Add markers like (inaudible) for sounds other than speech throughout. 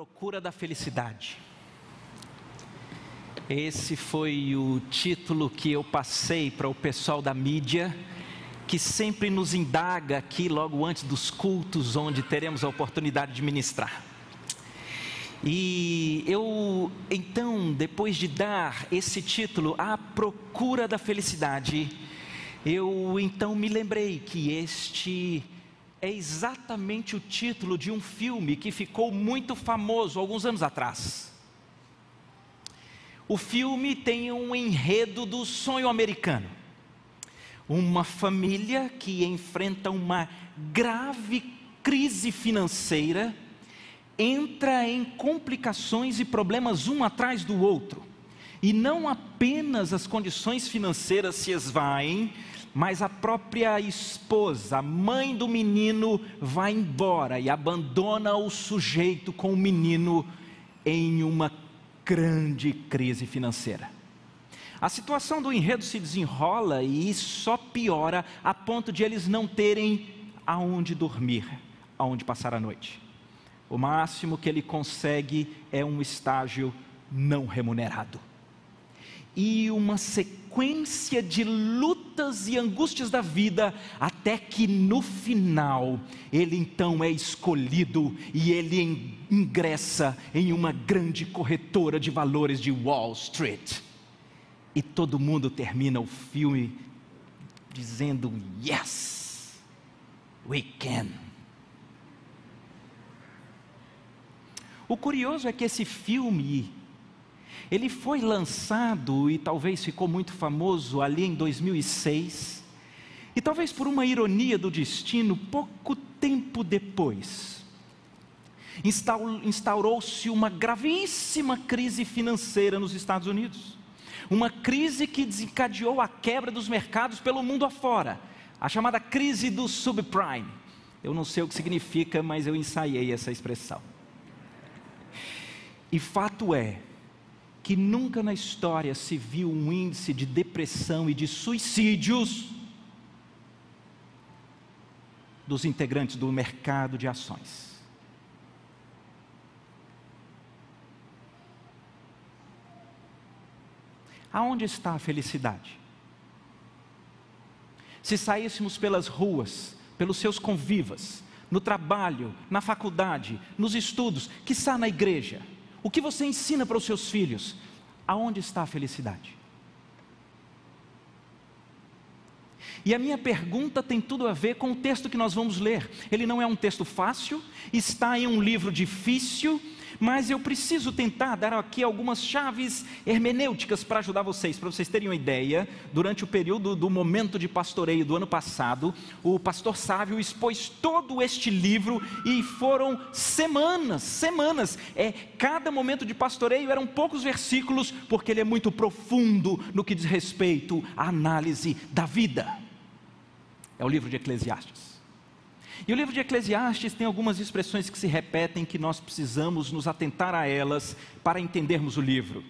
procura da felicidade. Esse foi o título que eu passei para o pessoal da mídia, que sempre nos indaga aqui logo antes dos cultos, onde teremos a oportunidade de ministrar. E eu, então, depois de dar esse título, A Procura da Felicidade, eu então me lembrei que este é exatamente o título de um filme que ficou muito famoso alguns anos atrás. O filme tem um enredo do sonho americano. Uma família que enfrenta uma grave crise financeira entra em complicações e problemas um atrás do outro. E não apenas as condições financeiras se esvaem, mas a própria esposa, a mãe do menino, vai embora e abandona o sujeito com o menino em uma grande crise financeira. A situação do enredo se desenrola e só piora a ponto de eles não terem aonde dormir, aonde passar a noite. O máximo que ele consegue é um estágio não remunerado e uma sequência de lutas e angústias da vida, até que no final ele então é escolhido e ele ingressa em uma grande corretora de valores de Wall Street. E todo mundo termina o filme dizendo: Yes, we can. O curioso é que esse filme ele foi lançado e talvez ficou muito famoso ali em 2006, e talvez por uma ironia do destino, pouco tempo depois, instaurou-se uma gravíssima crise financeira nos Estados Unidos. Uma crise que desencadeou a quebra dos mercados pelo mundo afora, a chamada crise do subprime. Eu não sei o que significa, mas eu ensaiei essa expressão. E fato é que nunca na história se viu um índice de depressão e de suicídios dos integrantes do mercado de ações. Aonde está a felicidade? Se saíssemos pelas ruas, pelos seus convivas, no trabalho, na faculdade, nos estudos, que está na igreja, o que você ensina para os seus filhos? Aonde está a felicidade? E a minha pergunta tem tudo a ver com o texto que nós vamos ler. Ele não é um texto fácil, está em um livro difícil, mas eu preciso tentar dar aqui algumas chaves hermenêuticas para ajudar vocês, para vocês terem uma ideia. Durante o período do momento de pastoreio do ano passado, o pastor Sávio expôs todo este livro e foram semanas, semanas. É, cada momento de pastoreio eram poucos versículos, porque ele é muito profundo no que diz respeito à análise da vida. É o livro de Eclesiastes. E o livro de Eclesiastes tem algumas expressões que se repetem que nós precisamos nos atentar a elas para entendermos o livro.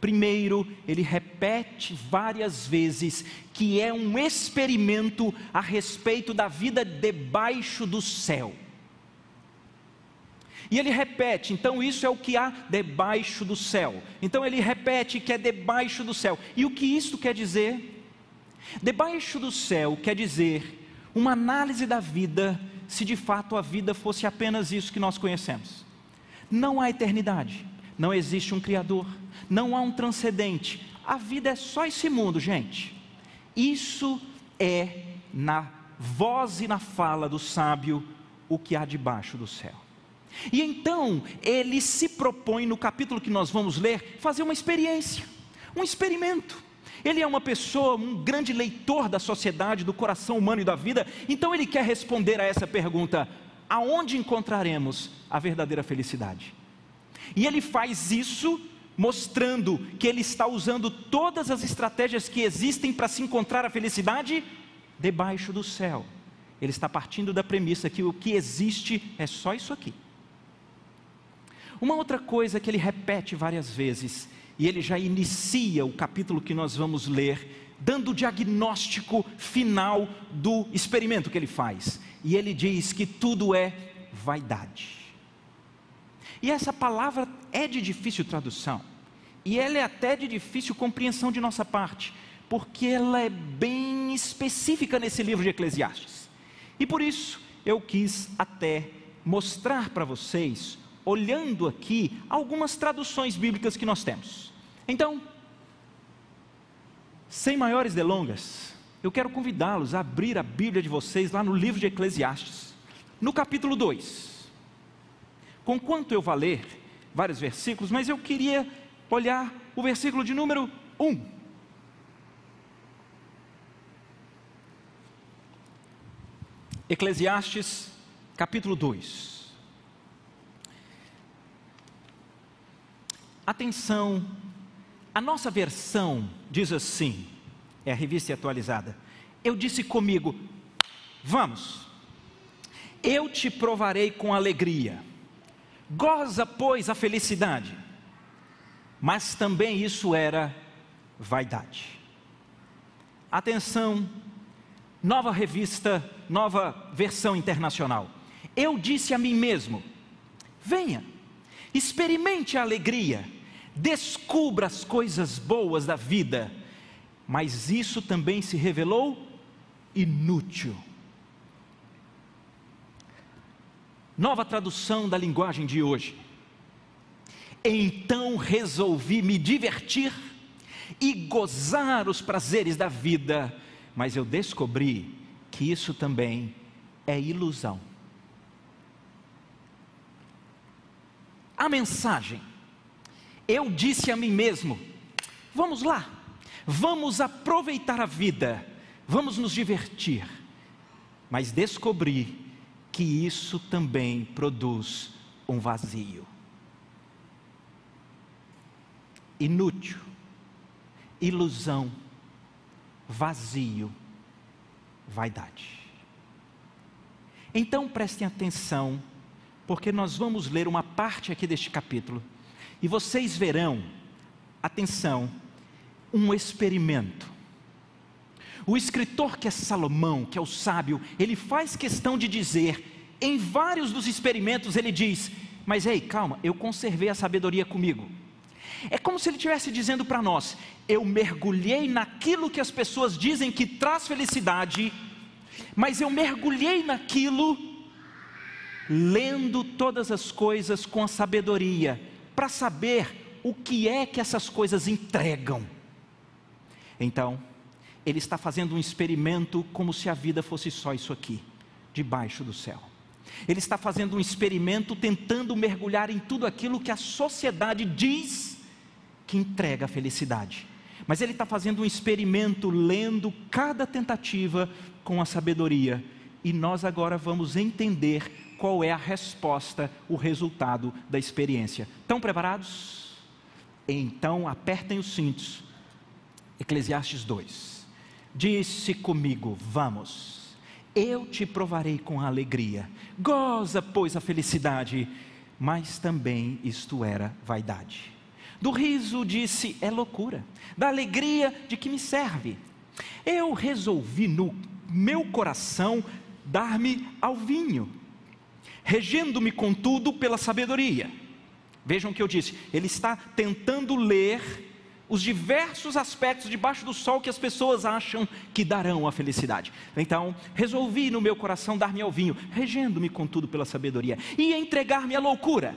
Primeiro, ele repete várias vezes que é um experimento a respeito da vida debaixo do céu. E ele repete, então isso é o que há debaixo do céu. Então ele repete que é debaixo do céu. E o que isso quer dizer? Debaixo do céu quer dizer uma análise da vida se de fato a vida fosse apenas isso que nós conhecemos. Não há eternidade, não existe um Criador, não há um transcendente, a vida é só esse mundo, gente. Isso é, na voz e na fala do sábio, o que há debaixo do céu. E então, ele se propõe, no capítulo que nós vamos ler, fazer uma experiência, um experimento. Ele é uma pessoa, um grande leitor da sociedade, do coração humano e da vida, então ele quer responder a essa pergunta: aonde encontraremos a verdadeira felicidade? E ele faz isso mostrando que ele está usando todas as estratégias que existem para se encontrar a felicidade debaixo do céu. Ele está partindo da premissa que o que existe é só isso aqui. Uma outra coisa que ele repete várias vezes e ele já inicia o capítulo que nós vamos ler, dando o diagnóstico final do experimento que ele faz. E ele diz que tudo é vaidade. E essa palavra é de difícil tradução, e ela é até de difícil compreensão de nossa parte, porque ela é bem específica nesse livro de Eclesiastes. E por isso eu quis até mostrar para vocês, olhando aqui, algumas traduções bíblicas que nós temos. Então, sem maiores delongas, eu quero convidá-los a abrir a Bíblia de vocês lá no livro de Eclesiastes, no capítulo 2. Conquanto eu vou ler vários versículos, mas eu queria olhar o versículo de número 1. Eclesiastes, capítulo 2. Atenção, a nossa versão diz assim, é a revista atualizada. Eu disse comigo: Vamos, eu te provarei com alegria, goza, pois, a felicidade. Mas também isso era vaidade. Atenção, nova revista, nova versão internacional. Eu disse a mim mesmo: venha, experimente a alegria, descubra as coisas boas da vida, mas isso também se revelou inútil. Nova tradução da linguagem de hoje. Então resolvi me divertir e gozar os prazeres da vida mas eu descobri que isso também é ilusão. A mensagem, eu disse a mim mesmo: vamos lá, vamos aproveitar a vida, vamos nos divertir, mas descobri que isso também produz um vazio. Inútil, ilusão, vazio, vaidade. Então prestem atenção, porque nós vamos ler uma parte aqui deste capítulo, e vocês verão, atenção, um experimento. O escritor que é Salomão, que é o sábio, ele faz questão de dizer, em vários dos experimentos, ele diz: Mas ei, calma, eu conservei a sabedoria comigo. É como se ele estivesse dizendo para nós: eu mergulhei naquilo que as pessoas dizem que traz felicidade, mas eu mergulhei naquilo lendo todas as coisas com a sabedoria, para saber o que é que essas coisas entregam. Então, ele está fazendo um experimento como se a vida fosse só isso aqui, debaixo do céu. Ele está fazendo um experimento tentando mergulhar em tudo aquilo que a sociedade diz que entrega a felicidade. Mas ele está fazendo um experimento, lendo cada tentativa com a sabedoria. E nós agora vamos entender qual é a resposta, o resultado da experiência. Estão preparados? Então apertem os cintos. Eclesiastes 2. Disse comigo: Vamos, eu te provarei com alegria. Goza, pois, a felicidade. Mas também isto era vaidade. Do riso disse: é loucura. Da alegria de que me serve. Eu resolvi no meu coração dar-me ao vinho, regendo-me contudo pela sabedoria. Vejam o que eu disse, ele está tentando ler os diversos aspectos debaixo do sol que as pessoas acham que darão a felicidade. Então, resolvi no meu coração dar-me ao vinho, regendo-me contudo pela sabedoria, e entregar-me à loucura,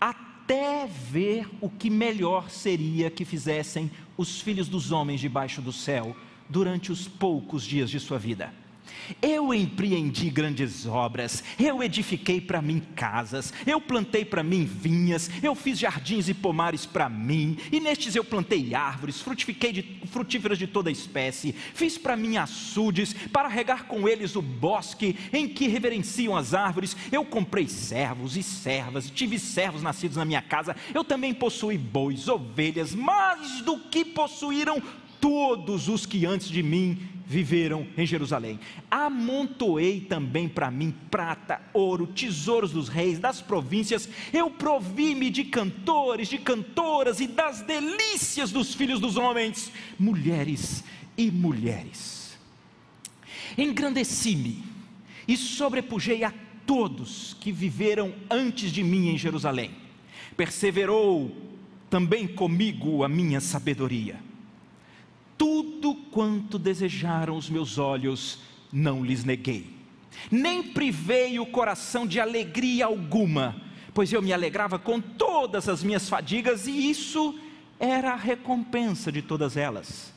até ver o que melhor seria que fizessem os filhos dos homens debaixo do céu durante os poucos dias de sua vida. Eu empreendi grandes obras, eu edifiquei para mim casas, eu plantei para mim vinhas, eu fiz jardins e pomares para mim, e nestes eu plantei árvores, frutifiquei de, frutíferas de toda espécie, fiz para mim açudes, para regar com eles o bosque em que reverenciam as árvores, eu comprei servos e servas, tive servos nascidos na minha casa, eu também possuí bois, ovelhas, mais do que possuíram todos os que antes de mim viveram em Jerusalém. Amontoei também para mim prata, ouro, tesouros dos reis, das províncias. Eu provi-me de cantores, de cantoras e das delícias dos filhos dos homens, mulheres e mulheres. Engrandeci-me e sobrepujei a todos que viveram antes de mim em Jerusalém. Perseverou também comigo a minha sabedoria. Tudo quanto desejaram os meus olhos, não lhes neguei. Nem privei o coração de alegria alguma, pois eu me alegrava com todas as minhas fadigas e isso era a recompensa de todas elas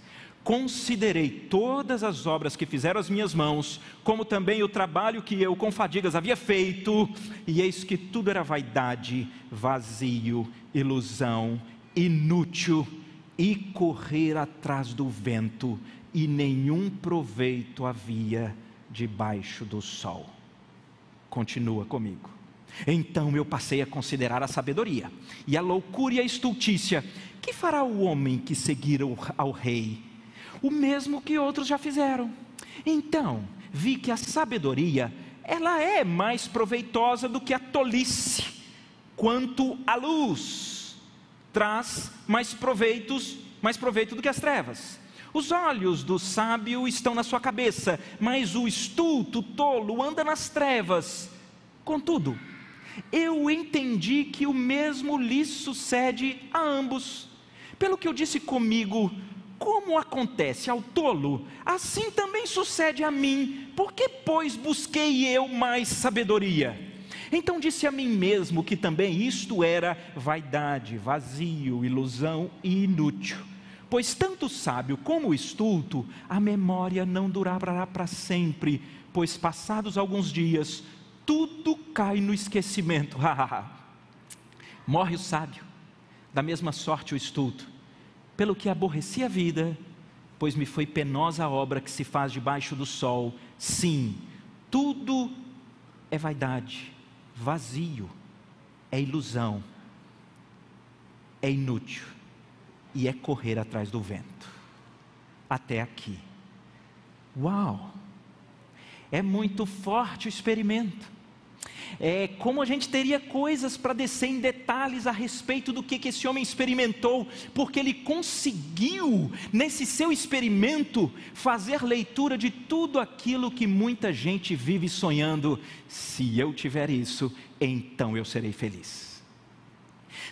considerei todas as obras que fizeram as minhas mãos, como também o trabalho que eu com fadigas havia feito, e eis que tudo era vaidade, vazio, ilusão, inútil, e correr atrás do vento, e nenhum proveito havia debaixo do sol. Continua comigo. Então eu passei a considerar a sabedoria, e a loucura e a estultícia. Que fará o homem que seguir ao rei? o mesmo que outros já fizeram. Então, vi que a sabedoria, ela é mais proveitosa do que a tolice, quanto a luz traz mais proveitos, mais proveito do que as trevas. Os olhos do sábio estão na sua cabeça, mas o estulto, tolo, anda nas trevas. Contudo, eu entendi que o mesmo lhe sucede a ambos. Pelo que eu disse comigo, como acontece ao tolo, assim também sucede a mim, porque, pois, busquei eu mais sabedoria. Então disse a mim mesmo que também isto era vaidade, vazio, ilusão e inútil. Pois tanto o sábio como o estulto, a memória não durará para sempre, pois passados alguns dias, tudo cai no esquecimento. (laughs) Morre o sábio, da mesma sorte o estulto pelo que aborreci a vida, pois me foi penosa a obra que se faz debaixo do sol. Sim, tudo é vaidade, vazio, é ilusão, é inútil e é correr atrás do vento. Até aqui. Uau! É muito forte o experimento é, como a gente teria coisas para descer em detalhes a respeito do que, que esse homem experimentou, porque ele conseguiu, nesse seu experimento, fazer leitura de tudo aquilo que muita gente vive sonhando. Se eu tiver isso, então eu serei feliz.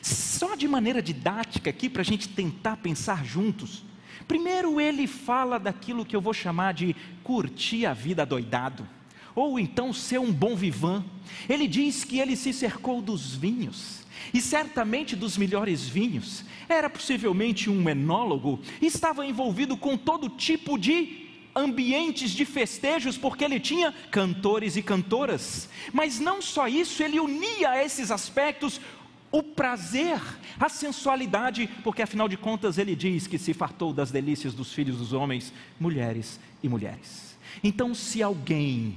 Só de maneira didática aqui, para a gente tentar pensar juntos. Primeiro, ele fala daquilo que eu vou chamar de curtir a vida doidado ou então ser um bom vivan. Ele diz que ele se cercou dos vinhos, e certamente dos melhores vinhos. Era possivelmente um enólogo, estava envolvido com todo tipo de ambientes de festejos, porque ele tinha cantores e cantoras. Mas não só isso, ele unia a esses aspectos o prazer, a sensualidade, porque afinal de contas ele diz que se fartou das delícias dos filhos dos homens, mulheres e mulheres. Então, se alguém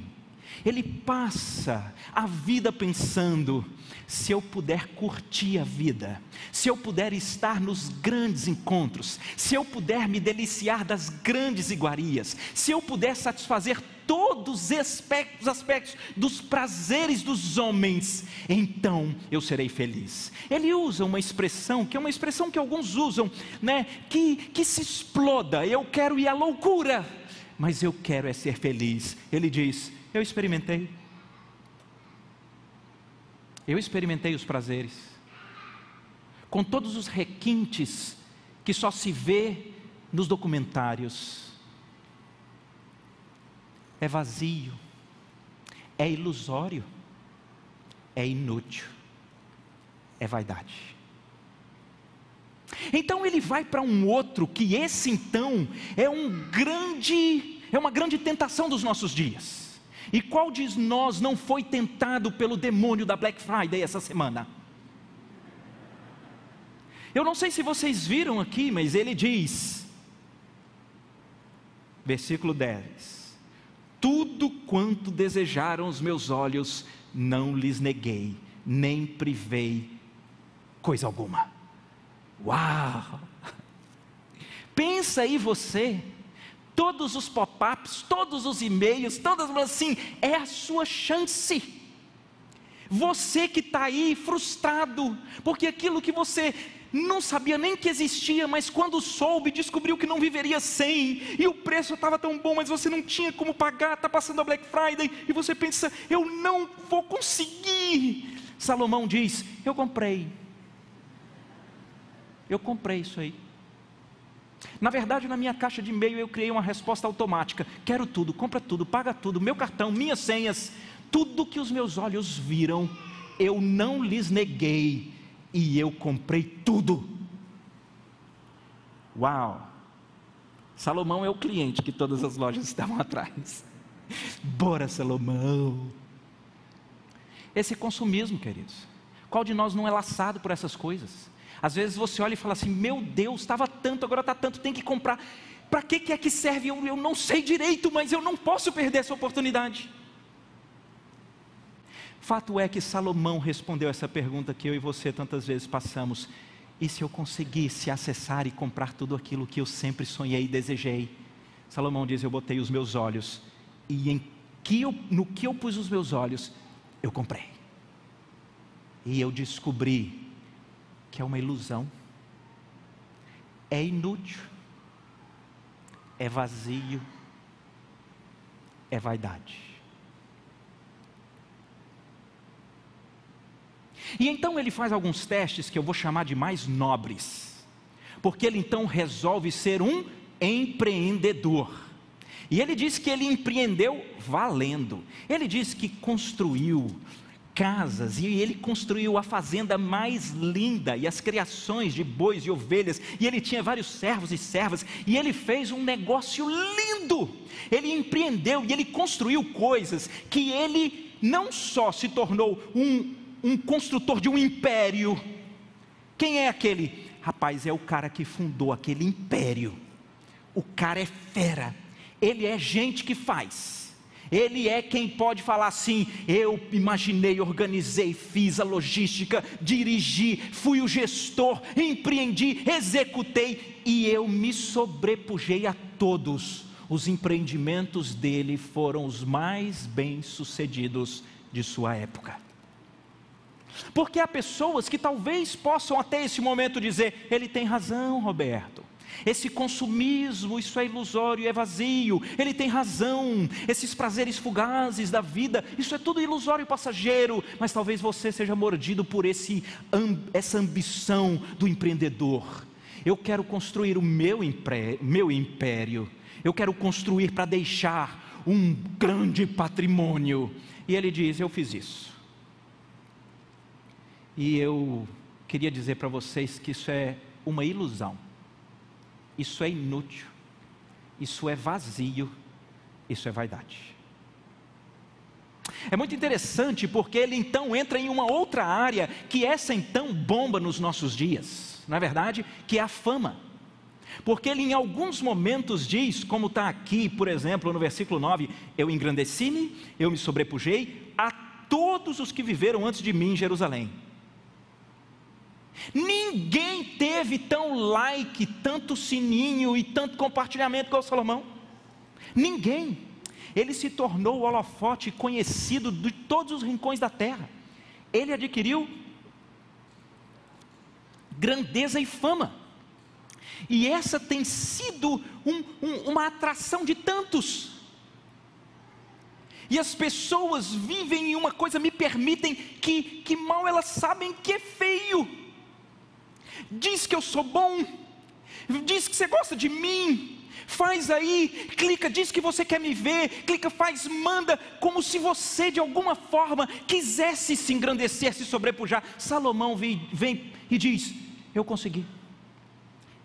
ele passa a vida pensando: se eu puder curtir a vida, se eu puder estar nos grandes encontros, se eu puder me deliciar das grandes iguarias, se eu puder satisfazer todos os aspectos, aspectos dos prazeres dos homens, então eu serei feliz. Ele usa uma expressão que é uma expressão que alguns usam, né? Que, que se exploda. Eu quero ir à loucura, mas eu quero é ser feliz. Ele diz: eu experimentei. Eu experimentei os prazeres. Com todos os requintes que só se vê nos documentários. É vazio. É ilusório. É inútil. É vaidade. Então ele vai para um outro que esse então é um grande é uma grande tentação dos nossos dias. E qual de nós não foi tentado pelo demônio da Black Friday essa semana? Eu não sei se vocês viram aqui, mas ele diz, versículo 10: Tudo quanto desejaram os meus olhos, não lhes neguei, nem privei coisa alguma. Uau! Pensa aí você, todos os pop-ups, todos os e-mails, todas assim, é a sua chance. Você que está aí frustrado, porque aquilo que você não sabia nem que existia, mas quando soube, descobriu que não viveria sem, e o preço estava tão bom, mas você não tinha como pagar, está passando a Black Friday, e você pensa, eu não vou conseguir. Salomão diz: Eu comprei, eu comprei isso aí. Na verdade, na minha caixa de e-mail eu criei uma resposta automática: quero tudo, compra tudo, paga tudo, meu cartão, minhas senhas, tudo que os meus olhos viram, eu não lhes neguei e eu comprei tudo. Uau! Salomão é o cliente que todas as lojas estavam (laughs) atrás. Bora, Salomão! Esse consumismo, queridos. Qual de nós não é laçado por essas coisas? Às vezes você olha e fala assim: Meu Deus, estava tanto, agora está tanto, tem que comprar. Para que, que é que serve? Eu, eu não sei direito, mas eu não posso perder essa oportunidade. Fato é que Salomão respondeu essa pergunta que eu e você tantas vezes passamos. E se eu conseguisse acessar e comprar tudo aquilo que eu sempre sonhei e desejei? Salomão diz: Eu botei os meus olhos, e em que eu, no que eu pus os meus olhos, eu comprei. E eu descobri que é uma ilusão, é inútil, é vazio, é vaidade. E então ele faz alguns testes que eu vou chamar de mais nobres, porque ele então resolve ser um empreendedor. E ele diz que ele empreendeu valendo. Ele diz que construiu casas e ele construiu a fazenda mais linda e as criações de bois e ovelhas. E ele tinha vários servos e servas e ele fez um negócio lindo. Ele empreendeu e ele construiu coisas que ele não só se tornou um um construtor de um império. Quem é aquele? Rapaz, é o cara que fundou aquele império. O cara é fera. Ele é gente que faz. Ele é quem pode falar assim: eu imaginei, organizei, fiz a logística, dirigi, fui o gestor, empreendi, executei e eu me sobrepujei a todos. Os empreendimentos dele foram os mais bem-sucedidos de sua época. Porque há pessoas que talvez possam até esse momento dizer: ele tem razão, Roberto. Esse consumismo, isso é ilusório, é vazio. Ele tem razão. Esses prazeres fugazes da vida, isso é tudo ilusório e passageiro. Mas talvez você seja mordido por esse, essa ambição do empreendedor. Eu quero construir o meu império, meu império. Eu quero construir para deixar um grande patrimônio. E ele diz: Eu fiz isso. E eu queria dizer para vocês que isso é uma ilusão, isso é inútil, isso é vazio, isso é vaidade. É muito interessante porque ele então entra em uma outra área que essa então bomba nos nossos dias, na é verdade, que é a fama. Porque ele em alguns momentos diz, como está aqui, por exemplo, no versículo 9: Eu engrandeci-me, eu me sobrepujei a todos os que viveram antes de mim em Jerusalém. Ninguém teve tão like, tanto sininho e tanto compartilhamento com o Salomão. Ninguém. Ele se tornou o holofote conhecido de todos os rincões da terra. Ele adquiriu grandeza e fama. E essa tem sido um, um, uma atração de tantos. E as pessoas vivem em uma coisa, me permitem, que, que mal elas sabem que é feio diz que eu sou bom, diz que você gosta de mim, faz aí, clica, diz que você quer me ver, clica, faz, manda, como se você de alguma forma quisesse se engrandecer, se sobrepujar. Salomão vem, vem e diz: Eu consegui.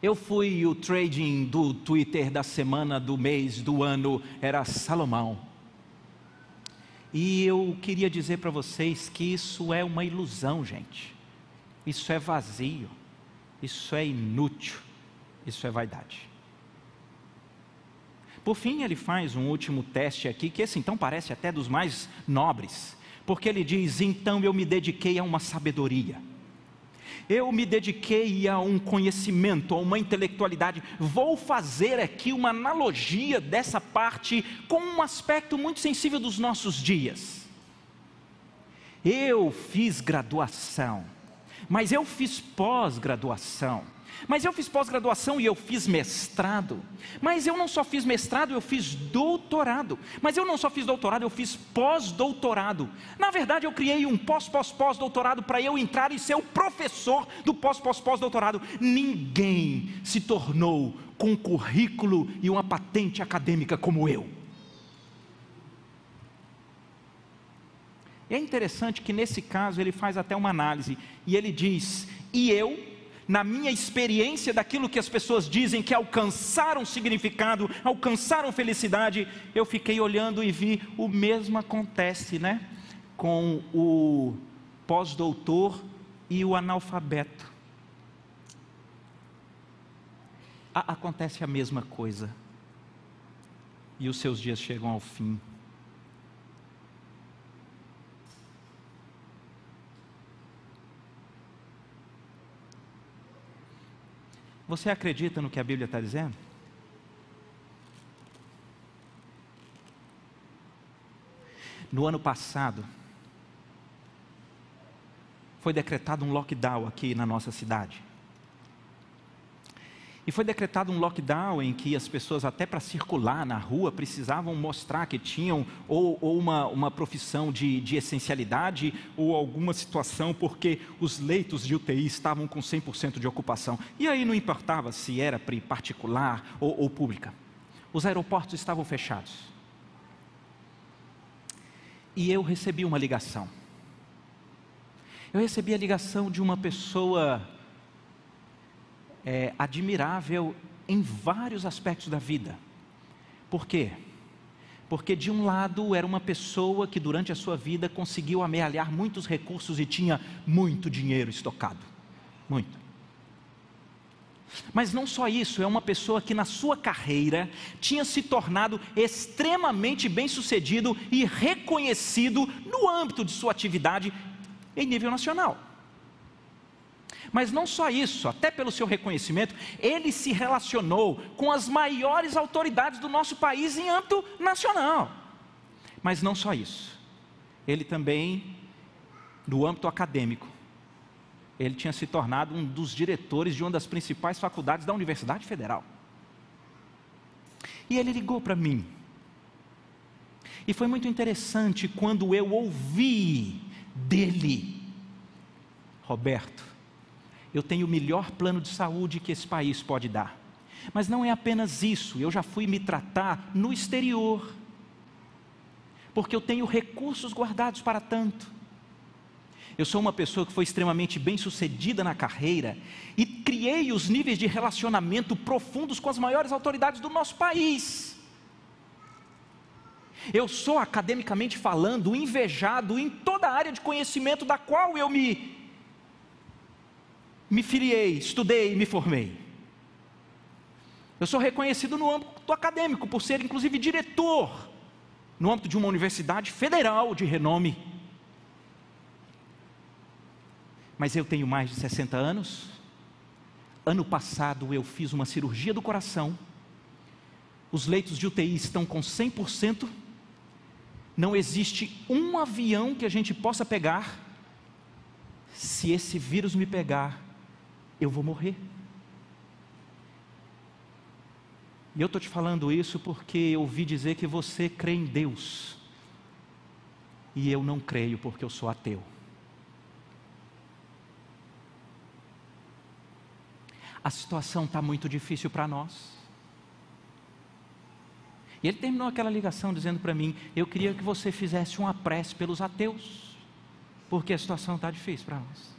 Eu fui o trading do Twitter da semana, do mês, do ano, era Salomão. E eu queria dizer para vocês que isso é uma ilusão, gente. Isso é vazio. Isso é inútil, isso é vaidade. Por fim, ele faz um último teste aqui, que esse então parece até dos mais nobres, porque ele diz: Então eu me dediquei a uma sabedoria, eu me dediquei a um conhecimento, a uma intelectualidade. Vou fazer aqui uma analogia dessa parte com um aspecto muito sensível dos nossos dias. Eu fiz graduação, mas eu fiz pós-graduação. Mas eu fiz pós-graduação e eu fiz mestrado. Mas eu não só fiz mestrado, eu fiz doutorado. Mas eu não só fiz doutorado, eu fiz pós-doutorado. Na verdade, eu criei um pós-pós-pós-doutorado para eu entrar e ser o professor do pós-pós-pós-doutorado. Ninguém se tornou com um currículo e uma patente acadêmica como eu. É interessante que nesse caso ele faz até uma análise e ele diz: e eu na minha experiência daquilo que as pessoas dizem que alcançaram significado, alcançaram felicidade, eu fiquei olhando e vi o mesmo acontece, né? Com o pós-doutor e o analfabeto. A acontece a mesma coisa. E os seus dias chegam ao fim. Você acredita no que a Bíblia está dizendo? No ano passado, foi decretado um lockdown aqui na nossa cidade. E foi decretado um lockdown em que as pessoas, até para circular na rua, precisavam mostrar que tinham ou, ou uma, uma profissão de, de essencialidade ou alguma situação, porque os leitos de UTI estavam com 100% de ocupação. E aí não importava se era particular ou, ou pública. Os aeroportos estavam fechados. E eu recebi uma ligação. Eu recebi a ligação de uma pessoa é, admirável em vários aspectos da vida. Por quê? Porque, de um lado, era uma pessoa que durante a sua vida conseguiu amealhar muitos recursos e tinha muito dinheiro estocado. Muito. Mas não só isso, é uma pessoa que na sua carreira tinha se tornado extremamente bem-sucedido e reconhecido no âmbito de sua atividade em nível nacional. Mas não só isso, até pelo seu reconhecimento, ele se relacionou com as maiores autoridades do nosso país em âmbito nacional. Mas não só isso, ele também, no âmbito acadêmico, ele tinha se tornado um dos diretores de uma das principais faculdades da Universidade Federal. E ele ligou para mim. E foi muito interessante quando eu ouvi dele, Roberto, eu tenho o melhor plano de saúde que esse país pode dar. Mas não é apenas isso, eu já fui me tratar no exterior, porque eu tenho recursos guardados para tanto. Eu sou uma pessoa que foi extremamente bem sucedida na carreira e criei os níveis de relacionamento profundos com as maiores autoridades do nosso país. Eu sou, academicamente falando, invejado em toda a área de conhecimento da qual eu me me filiei, estudei, me formei. Eu sou reconhecido no âmbito acadêmico por ser, inclusive, diretor no âmbito de uma universidade federal de renome. Mas eu tenho mais de 60 anos. Ano passado eu fiz uma cirurgia do coração. Os leitos de UTI estão com 100%. Não existe um avião que a gente possa pegar. Se esse vírus me pegar, eu vou morrer. E eu estou te falando isso porque eu ouvi dizer que você crê em Deus. E eu não creio porque eu sou ateu. A situação está muito difícil para nós. E ele terminou aquela ligação dizendo para mim: Eu queria que você fizesse uma prece pelos ateus, porque a situação está difícil para nós.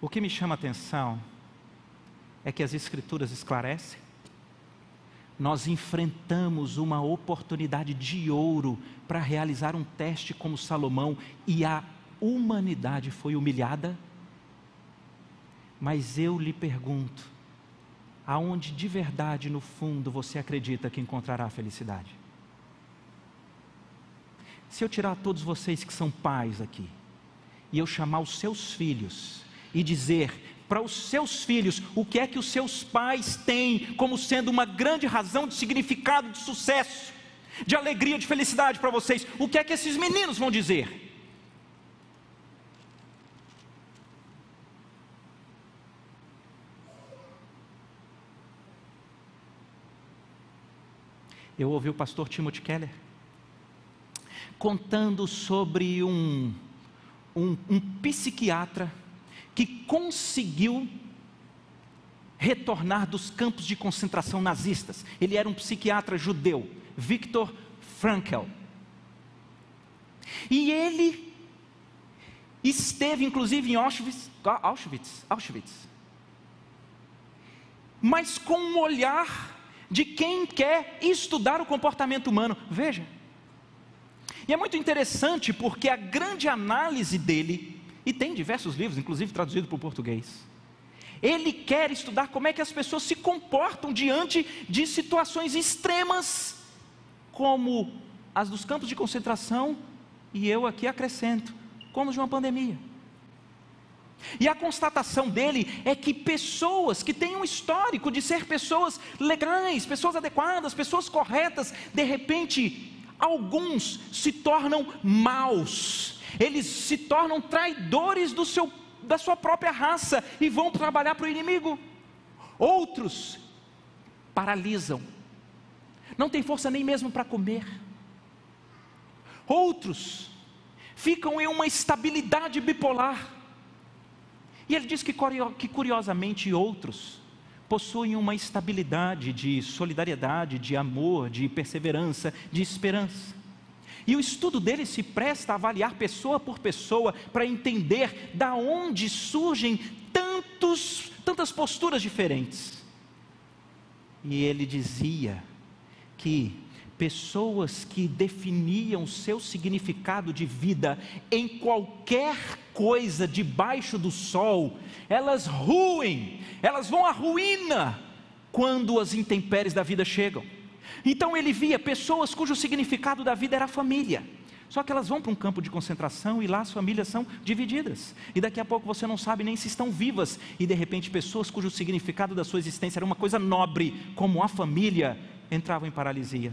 O que me chama a atenção é que as Escrituras esclarecem. Nós enfrentamos uma oportunidade de ouro para realizar um teste como Salomão e a humanidade foi humilhada. Mas eu lhe pergunto: aonde de verdade, no fundo, você acredita que encontrará a felicidade? Se eu tirar todos vocês que são pais aqui, e eu chamar os seus filhos, e dizer: para os seus filhos o que é que os seus pais têm como sendo uma grande razão de significado, de sucesso, de alegria, de felicidade para vocês, o que é que esses meninos vão dizer? Eu ouvi o pastor Timothy Keller contando sobre um, um, um psiquiatra que conseguiu retornar dos campos de concentração nazistas. Ele era um psiquiatra judeu, Viktor Frankl. E ele esteve inclusive em Auschwitz, Auschwitz, Auschwitz. Mas com um olhar de quem quer estudar o comportamento humano. Veja. E é muito interessante porque a grande análise dele, e tem diversos livros, inclusive traduzido para o português, ele quer estudar como é que as pessoas se comportam diante de situações extremas, como as dos campos de concentração, e eu aqui acrescento, como de uma pandemia. E a constatação dele é que pessoas que têm um histórico de ser pessoas legais, pessoas adequadas, pessoas corretas, de repente, alguns se tornam maus, eles se tornam traidores do seu, da sua própria raça e vão trabalhar para o inimigo. Outros paralisam, não tem força nem mesmo para comer. Outros ficam em uma estabilidade bipolar e ele diz que, que curiosamente outros possuem uma estabilidade de solidariedade, de amor, de perseverança, de esperança. E o estudo dele se presta a avaliar pessoa por pessoa para entender da onde surgem tantos, tantas posturas diferentes. E ele dizia que pessoas que definiam seu significado de vida em qualquer coisa debaixo do sol, elas ruem, elas vão à ruína quando as intempéries da vida chegam. Então ele via pessoas cujo significado da vida era a família. Só que elas vão para um campo de concentração e lá as famílias são divididas. E daqui a pouco você não sabe nem se estão vivas. E de repente, pessoas cujo significado da sua existência era uma coisa nobre, como a família, entravam em paralisia.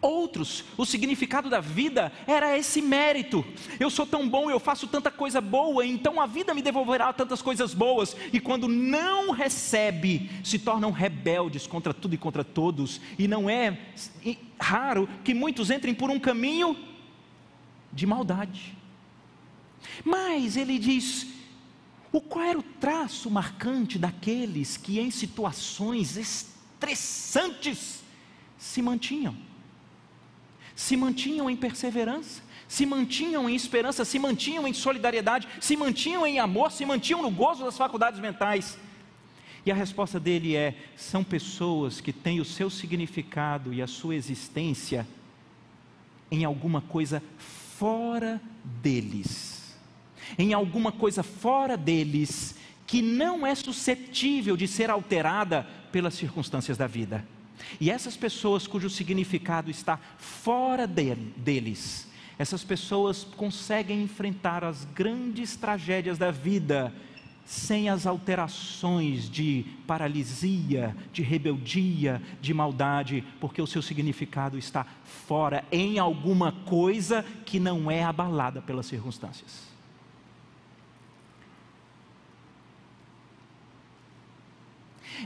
Outros, o significado da vida era esse mérito. Eu sou tão bom, eu faço tanta coisa boa, então a vida me devolverá tantas coisas boas. E quando não recebe, se tornam rebeldes contra tudo e contra todos. E não é raro que muitos entrem por um caminho de maldade. Mas ele diz: o qual era o traço marcante daqueles que em situações estressantes se mantinham? Se mantinham em perseverança, se mantinham em esperança, se mantinham em solidariedade, se mantinham em amor, se mantinham no gozo das faculdades mentais. E a resposta dele é: são pessoas que têm o seu significado e a sua existência em alguma coisa fora deles, em alguma coisa fora deles que não é suscetível de ser alterada pelas circunstâncias da vida. E essas pessoas cujo significado está fora deles, essas pessoas conseguem enfrentar as grandes tragédias da vida sem as alterações de paralisia, de rebeldia, de maldade, porque o seu significado está fora em alguma coisa que não é abalada pelas circunstâncias.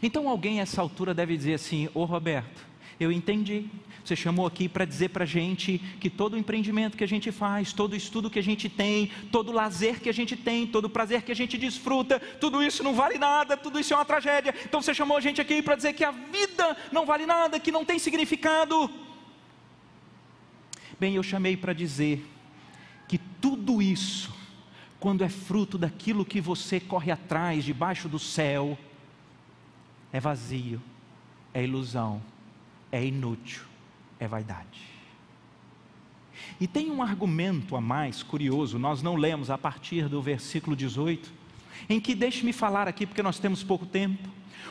Então alguém a essa altura deve dizer assim: Ô Roberto, eu entendi. Você chamou aqui para dizer para a gente que todo o empreendimento que a gente faz, todo o estudo que a gente tem, todo o lazer que a gente tem, todo o prazer que a gente desfruta, tudo isso não vale nada, tudo isso é uma tragédia. Então você chamou a gente aqui para dizer que a vida não vale nada, que não tem significado. Bem, eu chamei para dizer que tudo isso, quando é fruto daquilo que você corre atrás, debaixo do céu, é vazio, é ilusão, é inútil, é vaidade. E tem um argumento a mais curioso, nós não lemos a partir do versículo 18, em que deixe-me falar aqui porque nós temos pouco tempo.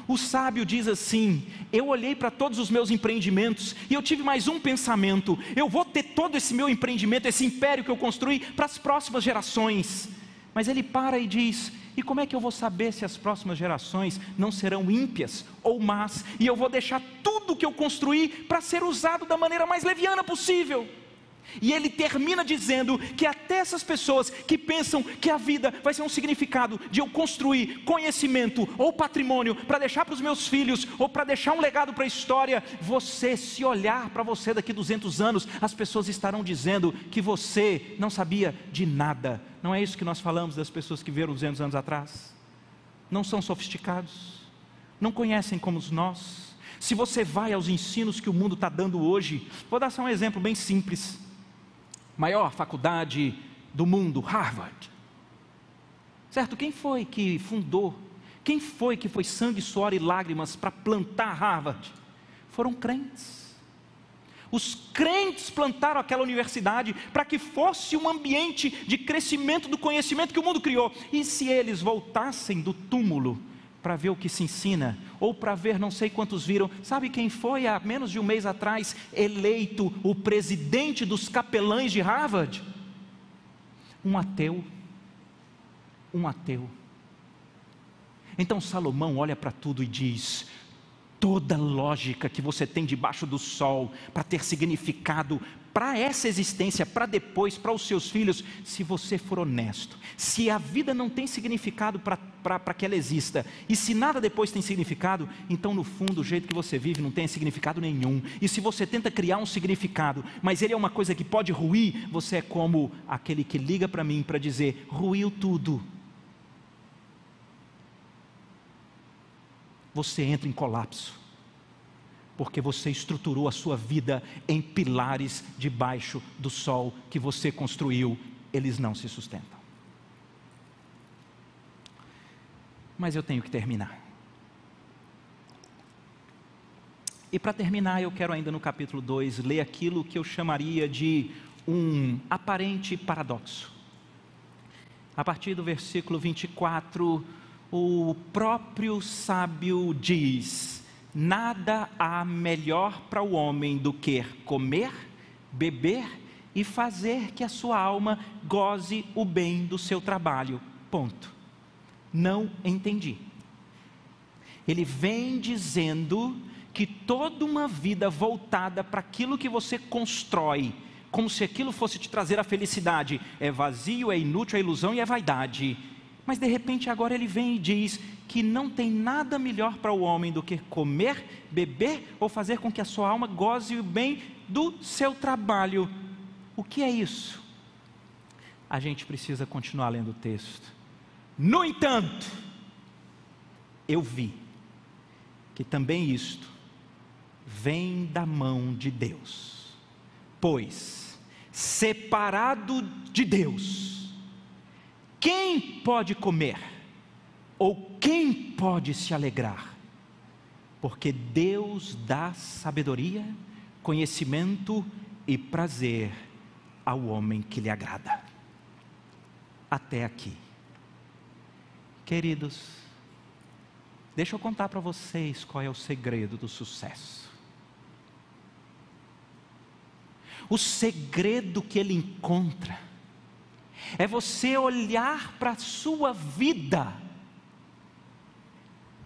O sábio diz assim: Eu olhei para todos os meus empreendimentos e eu tive mais um pensamento. Eu vou ter todo esse meu empreendimento, esse império que eu construí para as próximas gerações. Mas ele para e diz: E como é que eu vou saber se as próximas gerações não serão ímpias ou más? E eu vou deixar tudo que eu construí para ser usado da maneira mais leviana possível. E ele termina dizendo que até essas pessoas que pensam que a vida vai ser um significado de eu construir conhecimento ou patrimônio para deixar para os meus filhos ou para deixar um legado para a história, você se olhar para você daqui 200 anos, as pessoas estarão dizendo que você não sabia de nada. Não é isso que nós falamos das pessoas que viram 200 anos atrás? Não são sofisticados, não conhecem como nós. Se você vai aos ensinos que o mundo está dando hoje, vou dar só um exemplo bem simples maior faculdade do mundo, Harvard. Certo? Quem foi que fundou? Quem foi que foi sangue, suor e lágrimas para plantar Harvard? Foram crentes. Os crentes plantaram aquela universidade para que fosse um ambiente de crescimento do conhecimento que o mundo criou. E se eles voltassem do túmulo para ver o que se ensina, ou para ver não sei quantos viram. Sabe quem foi há menos de um mês atrás eleito o presidente dos capelães de Harvard? Um ateu. Um ateu. Então Salomão olha para tudo e diz: toda lógica que você tem debaixo do sol para ter significado para essa existência, para depois, para os seus filhos, se você for honesto. Se a vida não tem significado para que ela exista, e se nada depois tem significado, então no fundo o jeito que você vive não tem significado nenhum. E se você tenta criar um significado, mas ele é uma coisa que pode ruir, você é como aquele que liga para mim para dizer: ruiu tudo. Você entra em colapso porque você estruturou a sua vida em pilares debaixo do sol que você construiu, eles não se sustentam. Mas eu tenho que terminar. E para terminar, eu quero ainda no capítulo 2 ler aquilo que eu chamaria de um aparente paradoxo. A partir do versículo 24, o próprio sábio diz: Nada há melhor para o homem do que comer, beber e fazer que a sua alma goze o bem do seu trabalho. Ponto. Não entendi. Ele vem dizendo que toda uma vida voltada para aquilo que você constrói, como se aquilo fosse te trazer a felicidade, é vazio, é inútil, é ilusão e é vaidade. Mas de repente agora ele vem e diz que não tem nada melhor para o homem do que comer, beber ou fazer com que a sua alma goze o bem do seu trabalho. O que é isso? A gente precisa continuar lendo o texto. No entanto, eu vi que também isto vem da mão de Deus, pois separado de Deus, quem pode comer? Ou quem pode se alegrar? Porque Deus dá sabedoria, conhecimento e prazer ao homem que lhe agrada. Até aqui. Queridos, deixa eu contar para vocês qual é o segredo do sucesso. O segredo que ele encontra é você olhar para a sua vida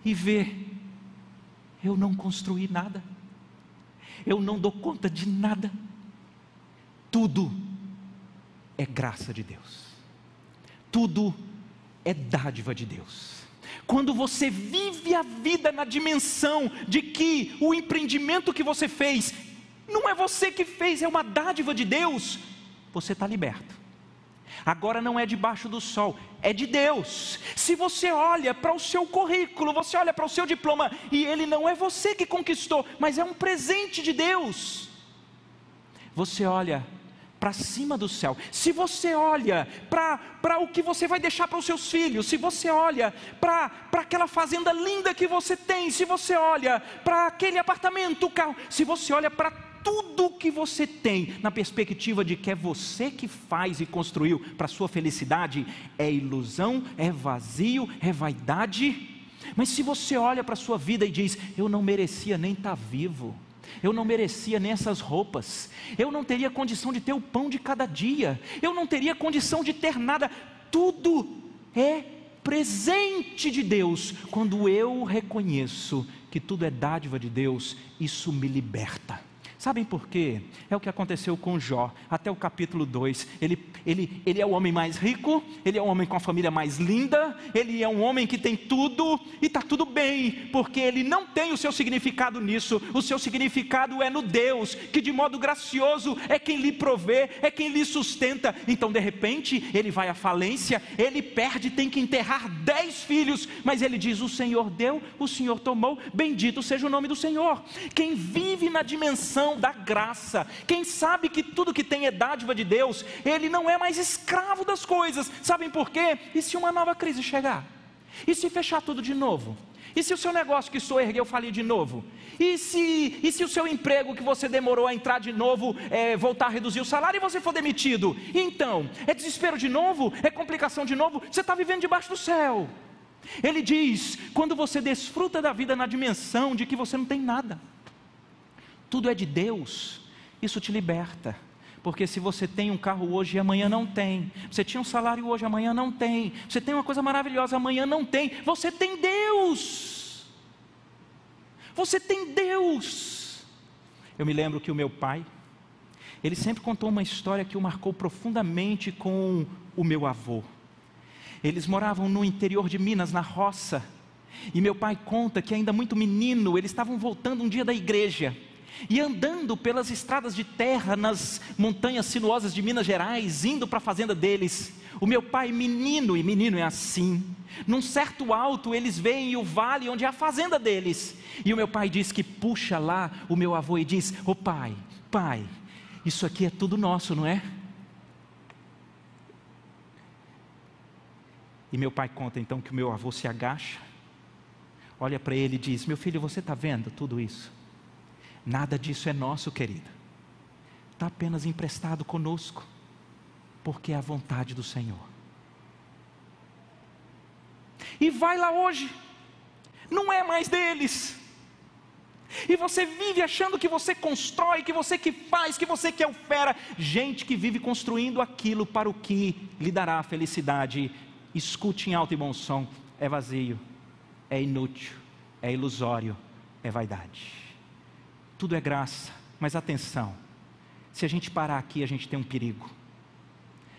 e ver: eu não construí nada, eu não dou conta de nada, tudo é graça de Deus, tudo é dádiva de Deus. Quando você vive a vida na dimensão de que o empreendimento que você fez, não é você que fez, é uma dádiva de Deus, você está liberto agora não é debaixo do sol, é de Deus. Se você olha para o seu currículo, você olha para o seu diploma e ele não é você que conquistou, mas é um presente de Deus. Você olha para cima do céu, se você olha para o que você vai deixar para os seus filhos, se você olha para aquela fazenda linda que você tem, se você olha para aquele apartamento, carro, se você olha para tudo que você tem na perspectiva de que é você que faz e construiu para sua felicidade, é ilusão, é vazio, é vaidade. Mas se você olha para a sua vida e diz: Eu não merecia nem estar tá vivo, eu não merecia nem essas roupas, eu não teria condição de ter o pão de cada dia, eu não teria condição de ter nada, tudo é presente de Deus, quando eu reconheço que tudo é dádiva de Deus, isso me liberta. Sabem por quê? É o que aconteceu com Jó, até o capítulo 2. Ele, ele, ele é o homem mais rico, ele é o homem com a família mais linda, ele é um homem que tem tudo e está tudo bem, porque ele não tem o seu significado nisso, o seu significado é no Deus, que de modo gracioso é quem lhe provê, é quem lhe sustenta. Então, de repente, ele vai à falência, ele perde, tem que enterrar dez filhos, mas ele diz: O Senhor deu, o Senhor tomou, bendito seja o nome do Senhor. Quem vive na dimensão da graça. Quem sabe que tudo que tem é dádiva de Deus, ele não é mais escravo das coisas. Sabem por quê? E se uma nova crise chegar? E se fechar tudo de novo? E se o seu negócio que sou ergueu falir de novo? E se, e se o seu emprego que você demorou a entrar de novo é, voltar a reduzir o salário e você for demitido? Então, é desespero de novo? É complicação de novo? Você está vivendo debaixo do céu. Ele diz: quando você desfruta da vida na dimensão de que você não tem nada, tudo é de Deus, isso te liberta. Porque se você tem um carro hoje e amanhã não tem, você tinha um salário hoje amanhã não tem, você tem uma coisa maravilhosa amanhã não tem, você tem Deus. Você tem Deus. Eu me lembro que o meu pai, ele sempre contou uma história que o marcou profundamente com o meu avô. Eles moravam no interior de Minas, na roça, e meu pai conta que ainda muito menino, eles estavam voltando um dia da igreja. E andando pelas estradas de terra nas montanhas sinuosas de Minas Gerais, indo para a fazenda deles, o meu pai, menino, e menino é assim, num certo alto eles veem o vale onde é a fazenda deles. E o meu pai diz que puxa lá o meu avô e diz: Ô oh, pai, pai, isso aqui é tudo nosso, não é? E meu pai conta então que o meu avô se agacha, olha para ele e diz: Meu filho, você está vendo tudo isso? Nada disso é nosso, querido. Está apenas emprestado conosco, porque é a vontade do Senhor. E vai lá hoje, não é mais deles. E você vive achando que você constrói, que você que faz, que você que é o fera. Gente que vive construindo aquilo para o que lhe dará a felicidade. Escute em alto e bom som: é vazio, é inútil, é ilusório, é vaidade tudo é graça, mas atenção, se a gente parar aqui, a gente tem um perigo.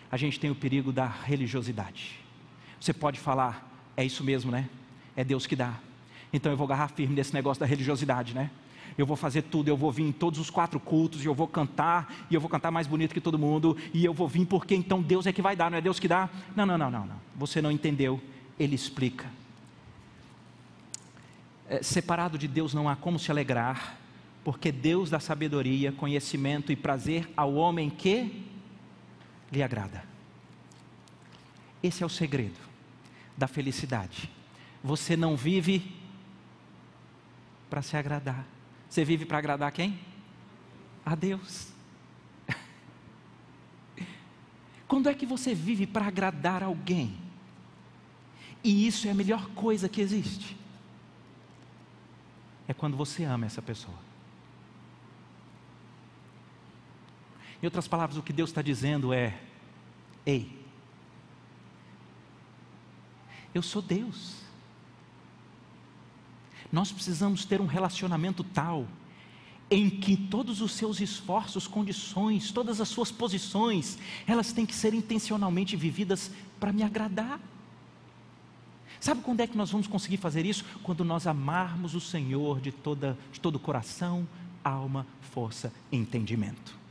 A gente tem o perigo da religiosidade. Você pode falar, é isso mesmo, né? É Deus que dá. Então eu vou agarrar firme nesse negócio da religiosidade, né? Eu vou fazer tudo, eu vou vir em todos os quatro cultos, e eu vou cantar, e eu vou cantar mais bonito que todo mundo, e eu vou vir porque então Deus é que vai dar, não é Deus que dá? Não, não, não, não, não. Você não entendeu, ele explica. É, separado de Deus não há como se alegrar, porque Deus dá sabedoria, conhecimento e prazer ao homem que lhe agrada. Esse é o segredo da felicidade. Você não vive para se agradar. Você vive para agradar quem? A Deus. (laughs) Quando é que você vive para agradar alguém? E isso é a melhor coisa que existe. É quando você ama essa pessoa. Em outras palavras, o que Deus está dizendo é: ei, eu sou Deus. Nós precisamos ter um relacionamento tal em que todos os seus esforços, condições, todas as suas posições, elas têm que ser intencionalmente vividas para me agradar. Sabe quando é que nós vamos conseguir fazer isso? Quando nós amarmos o Senhor de, toda, de todo o coração, alma, força e entendimento.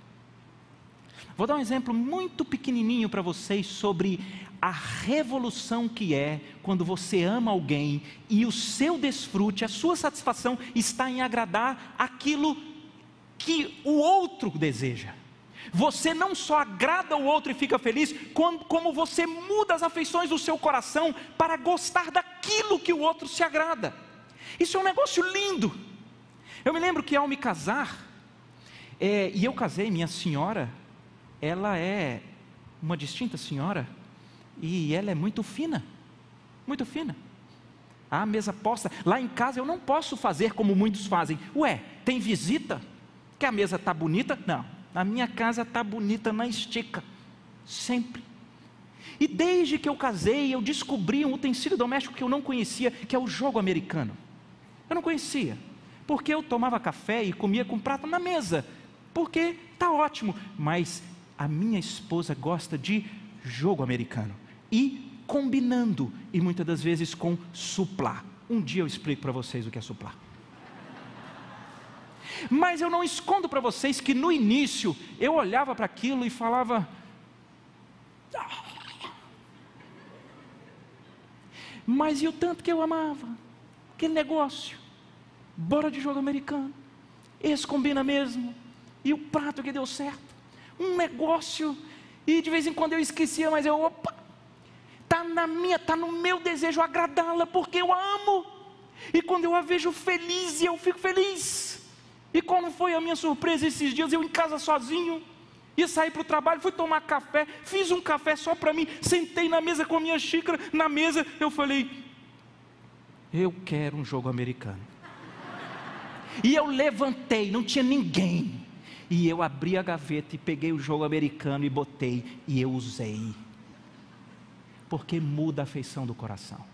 Vou dar um exemplo muito pequenininho para vocês sobre a revolução que é quando você ama alguém e o seu desfrute, a sua satisfação está em agradar aquilo que o outro deseja. Você não só agrada o outro e fica feliz, como você muda as afeições do seu coração para gostar daquilo que o outro se agrada. Isso é um negócio lindo. Eu me lembro que ao me casar, é, e eu casei, minha senhora, ela é uma distinta senhora e ela é muito fina, muito fina. A mesa posta, lá em casa eu não posso fazer como muitos fazem. Ué, tem visita? Que a mesa está bonita? Não, a minha casa está bonita na estica, sempre. E desde que eu casei, eu descobri um utensílio doméstico que eu não conhecia, que é o jogo americano. Eu não conhecia, porque eu tomava café e comia com prato na mesa, porque tá ótimo, mas a minha esposa gosta de jogo americano e combinando e muitas das vezes com suplar. Um dia eu explico para vocês o que é suplar. Mas eu não escondo para vocês que no início eu olhava para aquilo e falava: Mas e o tanto que eu amava? Aquele negócio. Bora de jogo americano. Esse combina mesmo. E o prato que deu certo. Um negócio. E de vez em quando eu esquecia, mas eu, opa, tá na minha, tá no meu desejo agradá-la, porque eu a amo. E quando eu a vejo feliz, eu fico feliz. E qual foi a minha surpresa esses dias? Eu em casa sozinho, Ia sair para o trabalho, fui tomar café, fiz um café só para mim, sentei na mesa com a minha xícara, na mesa eu falei: Eu quero um jogo americano. E eu levantei, não tinha ninguém. E eu abri a gaveta e peguei o jogo americano e botei, e eu usei. Porque muda a feição do coração.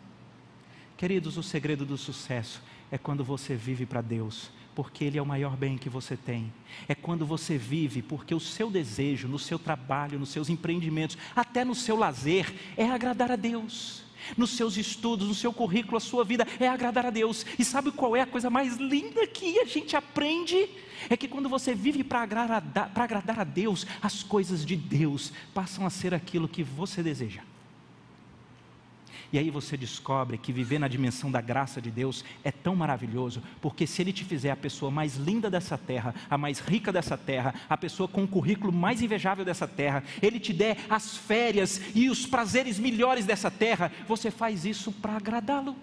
Queridos, o segredo do sucesso é quando você vive para Deus porque Ele é o maior bem que você tem. É quando você vive, porque o seu desejo, no seu trabalho, nos seus empreendimentos, até no seu lazer, é agradar a Deus. Nos seus estudos, no seu currículo, a sua vida é agradar a Deus. E sabe qual é a coisa mais linda que a gente aprende? É que quando você vive para agradar, agradar a Deus, as coisas de Deus passam a ser aquilo que você deseja. E aí você descobre que viver na dimensão da graça de Deus é tão maravilhoso, porque se Ele te fizer a pessoa mais linda dessa terra, a mais rica dessa terra, a pessoa com o currículo mais invejável dessa terra, Ele te der as férias e os prazeres melhores dessa terra, você faz isso para agradá-lo.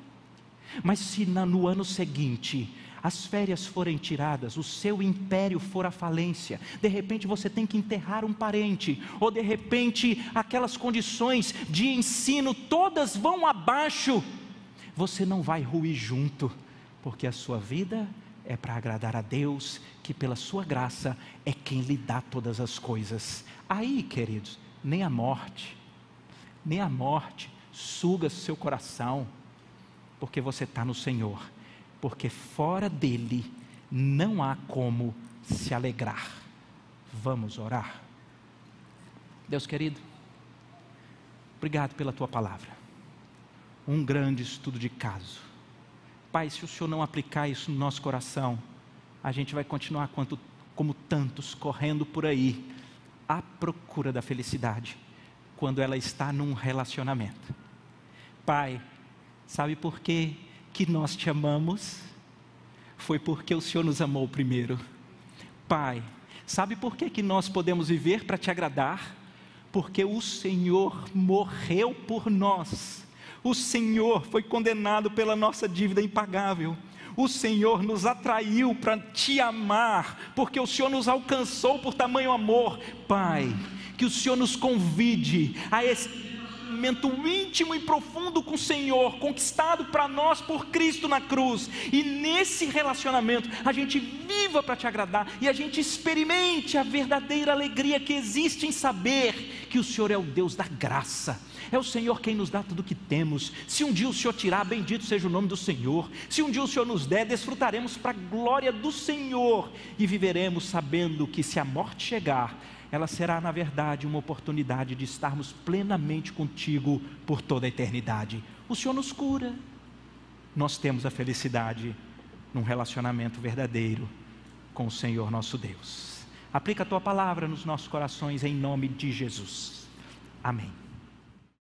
Mas se no ano seguinte as férias forem tiradas, o seu império for à falência, de repente você tem que enterrar um parente, ou de repente aquelas condições de ensino todas vão abaixo, você não vai ruir junto, porque a sua vida é para agradar a Deus, que pela sua graça é quem lhe dá todas as coisas. Aí, queridos, nem a morte, nem a morte suga seu coração, porque você está no Senhor porque fora dele não há como se alegrar. Vamos orar. Deus querido, obrigado pela tua palavra. Um grande estudo de caso. Pai, se o Senhor não aplicar isso no nosso coração, a gente vai continuar quanto, como tantos correndo por aí à procura da felicidade, quando ela está num relacionamento. Pai, sabe por quê? Que nós te amamos foi porque o Senhor nos amou primeiro. Pai, sabe por que, que nós podemos viver para te agradar? Porque o Senhor morreu por nós. O Senhor foi condenado pela nossa dívida impagável. O Senhor nos atraiu para te amar, porque o Senhor nos alcançou por tamanho amor. Pai, que o Senhor nos convide a esse relacionamento íntimo e profundo com o Senhor, conquistado para nós por Cristo na cruz. E nesse relacionamento a gente viva para te agradar e a gente experimente a verdadeira alegria que existe em saber que o Senhor é o Deus da graça. É o Senhor quem nos dá tudo o que temos. Se um dia o Senhor tirar, bendito seja o nome do Senhor. Se um dia o Senhor nos der, desfrutaremos para a glória do Senhor e viveremos sabendo que se a morte chegar, ela será, na verdade, uma oportunidade de estarmos plenamente contigo por toda a eternidade. O Senhor nos cura. Nós temos a felicidade num relacionamento verdadeiro com o Senhor nosso Deus. Aplica a tua palavra nos nossos corações em nome de Jesus. Amém.